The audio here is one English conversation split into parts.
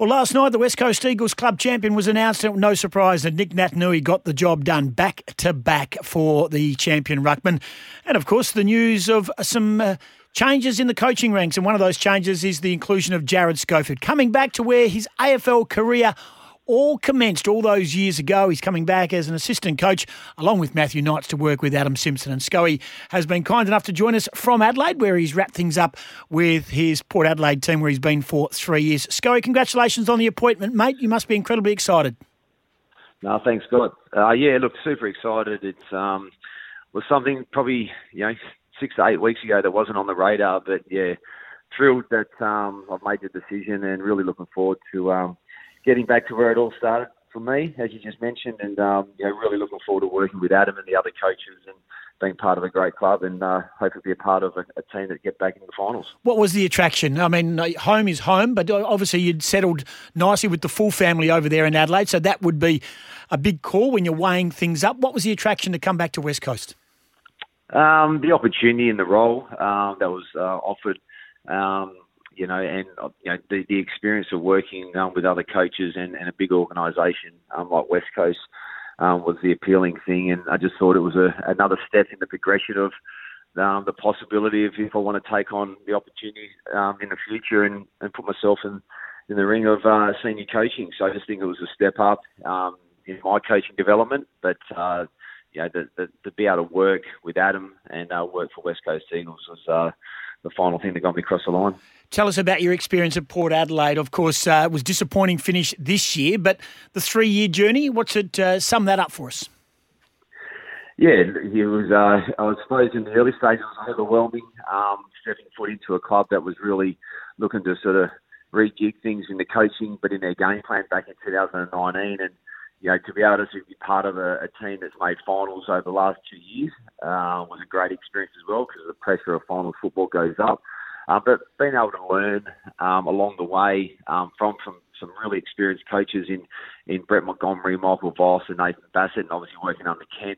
Well, last night the West Coast Eagles club champion was announced. No surprise that Nic Naitanui got the job done back to back for the champion ruckman, and of course the news of some. Uh, changes in the coaching ranks, and one of those changes is the inclusion of Jarrad Schofield coming back to where his AFL career all commenced all those years ago. He's coming back as an assistant coach along with Matthew Knights to work with Adam Simpson. And Scoey has been kind enough to join us from Adelaide, where he's wrapped things up with his Port Adelaide team, where he's been for three years. Scoey, congratulations on the appointment, mate. You must be incredibly excited. No, thanks, Scott. Uh, yeah, look, super excited. It um, was something probably you know six to eight weeks ago that wasn't on the radar, but yeah, thrilled that um, I've made the decision and really looking forward to um, getting back to where it all started for me, as you just mentioned, and um, you know, really looking forward to working with Adam and the other coaches and being part of a great club and uh, hopefully be a part of a, a, team that get back into the finals. What was the attraction? I mean, home is home, but obviously you'd settled nicely with the full family over there in Adelaide, so that would be a big call when you're weighing things up. What was the attraction to come back to West Coast? Um, the opportunity and the role um, that was uh, offered. Um, you know, and you know the, the experience of working um, with other coaches and, and a big organisation um, like West Coast um, was the appealing thing, and I just thought it was a, another step in the progression of um, the possibility of if I want to take on the opportunity um, in the future and, and put myself in in the ring of uh, senior coaching. So I just think it was a step up um, in my coaching development, but. Uh, you know, to be able to work with Adam and uh, work for West Coast Eagles was uh, the final thing that got me across the line. Tell us about your experience at Port Adelaide. Of course, uh, it was disappointing finish this year, but the three-year journey. What's it? Uh, sum that up for us. Yeah, it was. Uh, I suppose in the early stages, it was overwhelming. Um, stepping foot into a club that was really looking to sort of rejig things in the coaching, but in their game plan back in 2019, and you know to be able to be part of a, a team that's made finals over the last two years uh, was a great experience as well because the pressure of finals football goes up. Uh, but being able to learn um, along the way um, from from some really experienced coaches in in Brett Montgomery, Michael Voss, and Nathan Bassett, and obviously working under Ken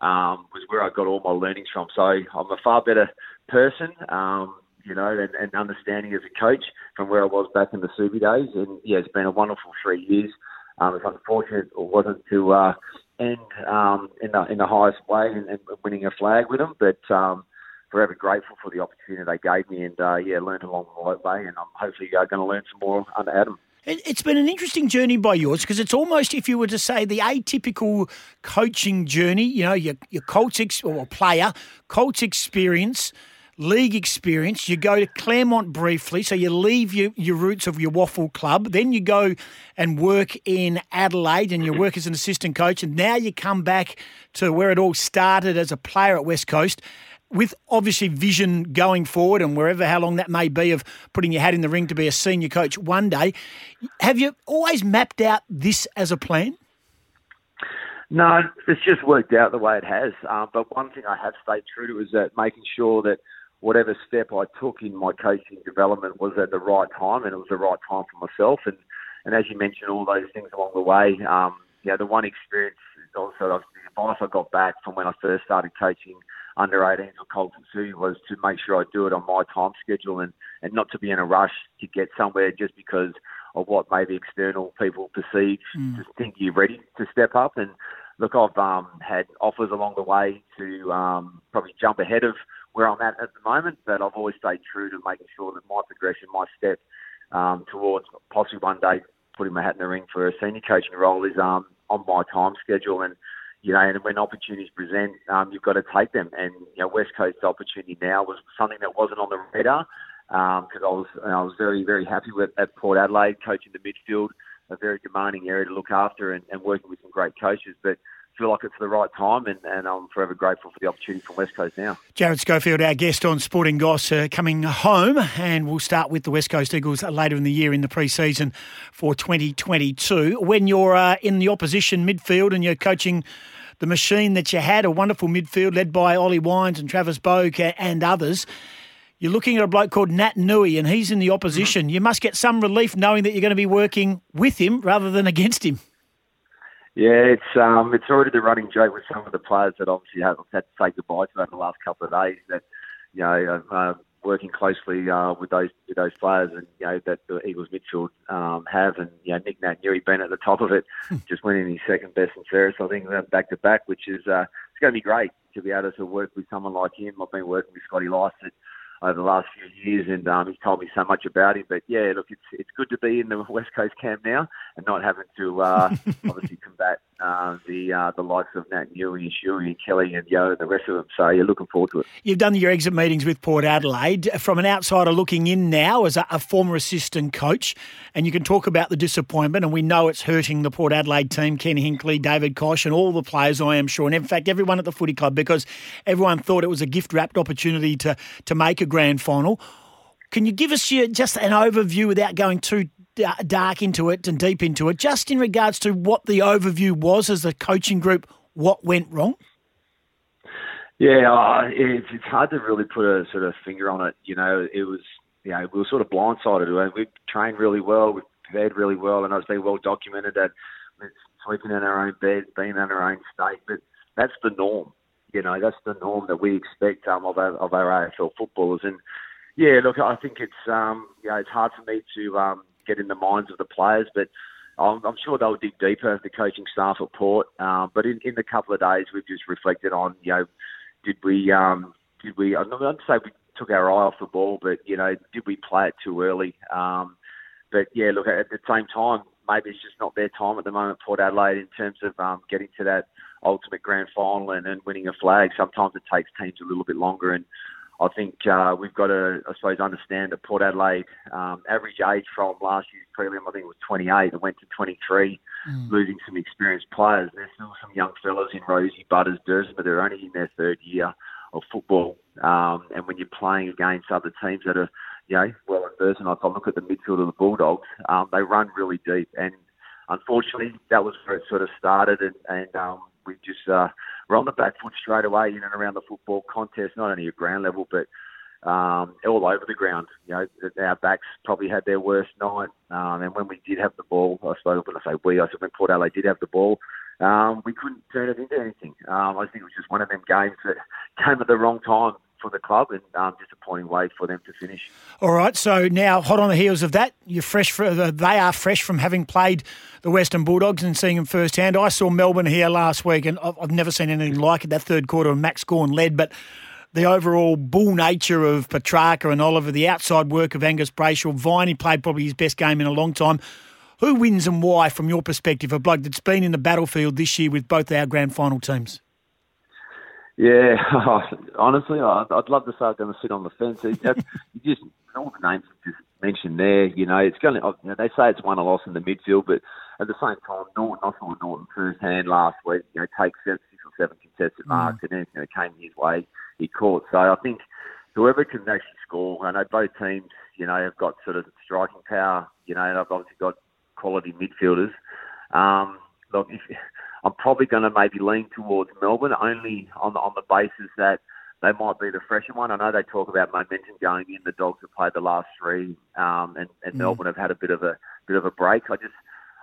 um, was where I got all my learnings from. So I'm a far better person, um, you know, and, and understanding as a coach from where I was back in the Subi days. And yeah, it's been a wonderful three years. Um, it's unfortunate it wasn't to uh, end um, in the in the highest way and, and winning a flag with them, but um, forever grateful for the opportunity they gave me, and uh, yeah, learned along the way, and I'm hopefully uh, going to learn some more under Adam. It's been an interesting journey by yours because it's almost, if you were to say, the atypical coaching journey. You know, your your Colts ex- or player, Colts experience, league experience. You go to Claremont briefly, so you leave your, your roots of your WAFL club. Then you go and work in Adelaide and you work as an assistant coach. And now you come back to where it all started as a player at West Coast with obviously vision going forward and wherever how long that may be of putting your hat in the ring to be a senior coach one day, have you always mapped out this as a plan? No, it's just worked out the way it has. Um, but one thing I have stayed true to is that making sure that whatever step I took in my coaching development was at the right time and it was the right time for myself. And, and as you mentioned, all those things along the way, um, you know, the one experience also the advice I got back from when I first started coaching – under 18s or Colton City was to make sure I do it on my time schedule and, and not to be in a rush to get somewhere just because of what maybe external people perceive mm. to think you're ready to step up. And look, I've um, had offers along the way to um, probably jump ahead of where I'm at at the moment, but I've always stayed true to making sure that my progression, my step um, towards possibly one day putting my hat in the ring for a senior coaching role is um, on my time schedule. And you know, and when opportunities present, um, you've got to take them. And you know, West Coast opportunity now was something that wasn't on the radar because um, I was I was very very happy with at Port Adelaide coaching the midfield, a very demanding area to look after, and, and working with some great coaches, but. Feel like it's the right time, and, and I'm forever grateful for the opportunity from West Coast now. Jarrad Schofield, our guest on Sporting Goss, uh, coming home, and we'll start with the West Coast Eagles later in the year in the pre-season for 2022. When you're uh, in the opposition midfield and you're coaching the machine that you had, a wonderful midfield led by Ollie Wines and Travis Boak and others. You're looking at a bloke called Naitanui, and he's in the opposition. You must get some relief knowing that you're going to be working with him rather than against him. Yeah, it's um, it's already the running joke with some of the players that obviously have had to say goodbye to over the last couple of days. That you know, uh, working closely uh, with those with those players, and you know that the Eagles midfield um, have, and you know Nic Naitanui being at the top of it, just winning his second best and fairest, I think back to back, which is uh, it's going to be great to be able to work with someone like him. I've been working with Scotty Lycett over the last few years, and um, he's told me so much about him. But yeah, look, it's it's good to be in the West Coast camp now and not having to uh, obviously combat uh, the uh, the likes of Naitanui Shuey Kelly and Yeo and the rest of them. So you're looking forward to it. You've done your exit meetings with Port Adelaide. From an outsider looking in now as a, a former assistant coach, and you can talk about the disappointment, and we know it's hurting the Port Adelaide team, Ken Hinkley, David Koch, and all the players, I am sure, and in fact everyone at the footy club because everyone thought it was a gift wrapped opportunity to to make a grand final. Can you give us your, just an overview without going too dark into it and deep into it, just in regards to what the overview was as a coaching group, what went wrong? Yeah, uh, it's, it's hard to really put a sort of finger on it. You know, it was, you know, we were sort of blindsided. We trained really well, we prepared really well, and it's been well documented that we're sleeping in our own bed, being in our own state. But that's the norm. You know, that's the norm that we expect um, of our of our AFL footballers. And yeah, look, I think it's um, you know, it's hard for me to um, get in the minds of the players. But I'm, I'm sure they'll dig deeper, the coaching staff at Port. Um, but in, in the couple of days, we've just reflected on, you know, did we, um, did we, I'm not to say we took our eye off the ball, but, you know, did we play it too early? Um, but yeah, look, at the same time, maybe it's just not their time at the moment, Port Adelaide, in terms of um, getting to that ultimate grand final and, and winning a flag. Sometimes it takes teams a little bit longer. And I think uh, we've got to, I suppose, understand that Port Adelaide um, average age from last year's prelim, I think it was 28, and went to 23, mm. losing some experienced players. There's still some young fellas in Rozee, Butters, Duursma. They're only in their third year of football, um, and when you're playing against other teams that are, you know, well versed, and if I look at the midfield of the Bulldogs, um, they run really deep, and unfortunately, that was where it sort of started, and, and um, we just uh, were on the back foot straight away in and around the football contest, not only at ground level but um, all over the ground. You know, our backs probably had their worst night, um, and when we did have the ball, I suppose when I say we, I said when Port Adelaide did have the ball, um, we couldn't turn it into anything. Um, I think it was just one of them games that came at the wrong time for the club and um, disappointing way for them to finish. All right, so now hot on the heels of that, you're fresh. For, uh, they are fresh from having played the Western Bulldogs and seeing them firsthand. I saw Melbourne here last week, and I've, I've never seen anything like it. That third quarter, and Max Gawn led, but the overall bull nature of Petracca and Oliver, the outside work of Angus Brayshaw, Viney played probably his best game in a long time. Who wins and why, from your perspective, a bloke that's been in the battlefield this year with both our grand final teams? Yeah, honestly, I'd love to say I'm going to sit on the fence. You just all the names you just mentioned there. You know, it's going to. You know, they say it's won a loss in the midfield, but at the same time, Naughton, I saw Naughton firsthand last week. You know, take six or seven contested mm. marks, and anything that came his way, he caught. So I think whoever can actually score. I know both teams, you know, have got sort of striking power. You know, and I've obviously got quality midfielders. Um, look, if, I'm probably going to maybe lean towards Melbourne only on the, on the basis that they might be the fresher one. I know they talk about momentum going in. The Dogs have played the last three, um, and, and mm. Melbourne have had a bit of a bit of a break. I just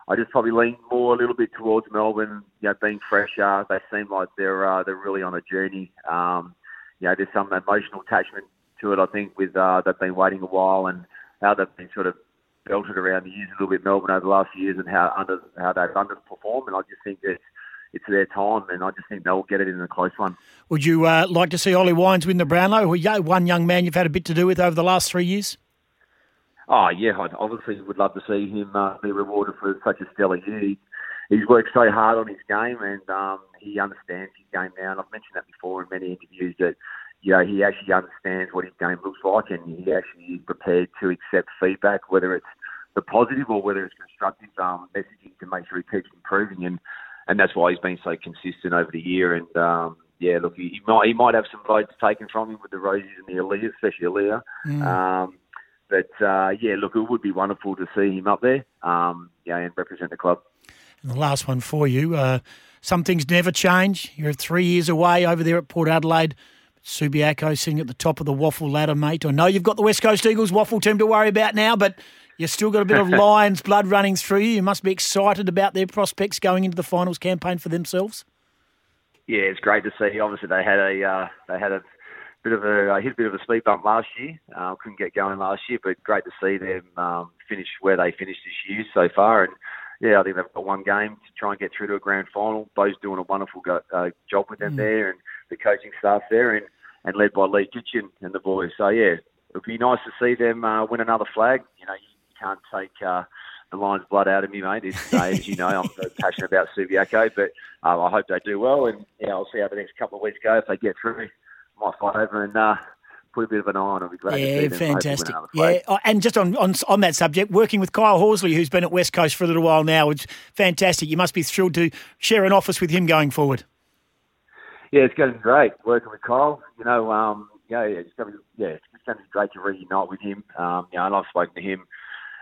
I just probably lean more a little bit towards Melbourne. You know, being fresher, they seem like they're uh, they're really on a journey. Um, you know, there's some emotional attachment to it. I think with uh, they've been waiting a while and how they've been sort of belted around the years a little bit Melbourne over the last few years and how under how they've underperformed. And I just think that it's their time, and I just think they'll get it in a close one. Would you uh, like to see Ollie Wines win the Brownlow? One young man you've had a bit to do with over the last three years. Oh yeah, I obviously would love to see him uh, be rewarded for such a stellar year. He, he's worked so hard on his game, and um, he understands his game now. And I've mentioned that before in many interviews that you know, he actually understands what his game looks like and he actually is prepared to accept feedback, whether it's the positive or whether it's constructive um, messaging to make sure he keeps improving. And, and that's why he's been so consistent over the year. And um, yeah, look, he, he, might he might have some votes taken from him with the Rozees and the Aliir, especially Aliir. Mm. Um, but uh, yeah, look, it would be wonderful to see him up there, um, yeah, and represent the club. And the last one for you. Uh, some things never change. You're three years away over there at Port Adelaide. Subiaco sitting at the top of the WAFL ladder, mate. I know you've got the West Coast Eagles WAFL team to worry about now, but you've still got a bit of Lions blood running through you. You must be excited about their prospects going into the finals campaign for themselves. Yeah, it's great to see. Obviously, they had a uh, they had a bit of a I hit a bit of a speed bump last year. Uh, couldn't get going last year, but great to see them um, finish where they finished this year so far. And yeah, I think they've got one game to try and get through to a grand final. Bo's doing a wonderful go, uh, job with them mm. there, and the coaching staff there, and, and led by Lee Kitchen and the boys. So yeah, it'd be nice to see them uh, win another flag. You know, you can't take. Uh, the Lions' blood out of me, mate. It's, uh, as you know, I'm very passionate about Subiaco, but um, I hope they do well, and yeah, I'll see how the next couple of weeks go. If they get through, I might fight over and uh, put a bit of an eye on. I'll be glad yeah, to see them. fantastic. Yeah, oh, and just on, on on that subject, working with Kyle Horsley, who's been at West Coast for a little while now, it's fantastic. You must be thrilled to share an office with him going forward. Yeah, it's going to be great working with Kyle. You know, um, yeah, it's going to be, yeah, it's going to be great to reunite with him. Um, you know, and I've spoken to him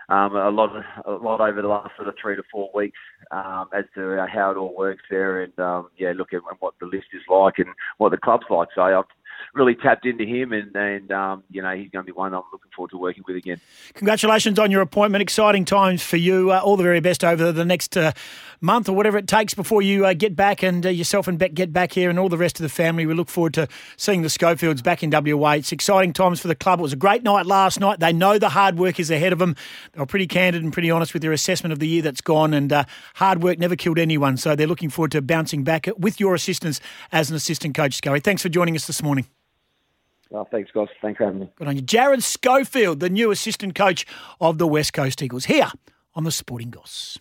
um, a lot, a lot over the last sort of three to four weeks um, as to how it all works there, and um, yeah, look at what the list is like and what the club's like. So I've really tapped into him, and, and um, you know he's going to be one I'm looking forward to working with again. Congratulations on your appointment. Exciting times for you. Uh, all the very best over the next uh, month or whatever it takes before you uh, get back, and uh, yourself and Beck get back here, and all the rest of the family. We look forward to seeing the Schofields back in WA. It's exciting times for the club. It was a great night last night. They know the hard work is ahead of them. They were pretty candid and pretty honest with their assessment of the year that's gone, and uh, hard work never killed anyone. So they're looking forward to bouncing back with your assistance as an assistant coach, Scully. Thanks for joining us this morning. Oh, thanks, guys. Thanks for having me. Good on you. Jarrad Schofield, the new assistant coach of the West Coast Eagles, here on the Sporting Goss.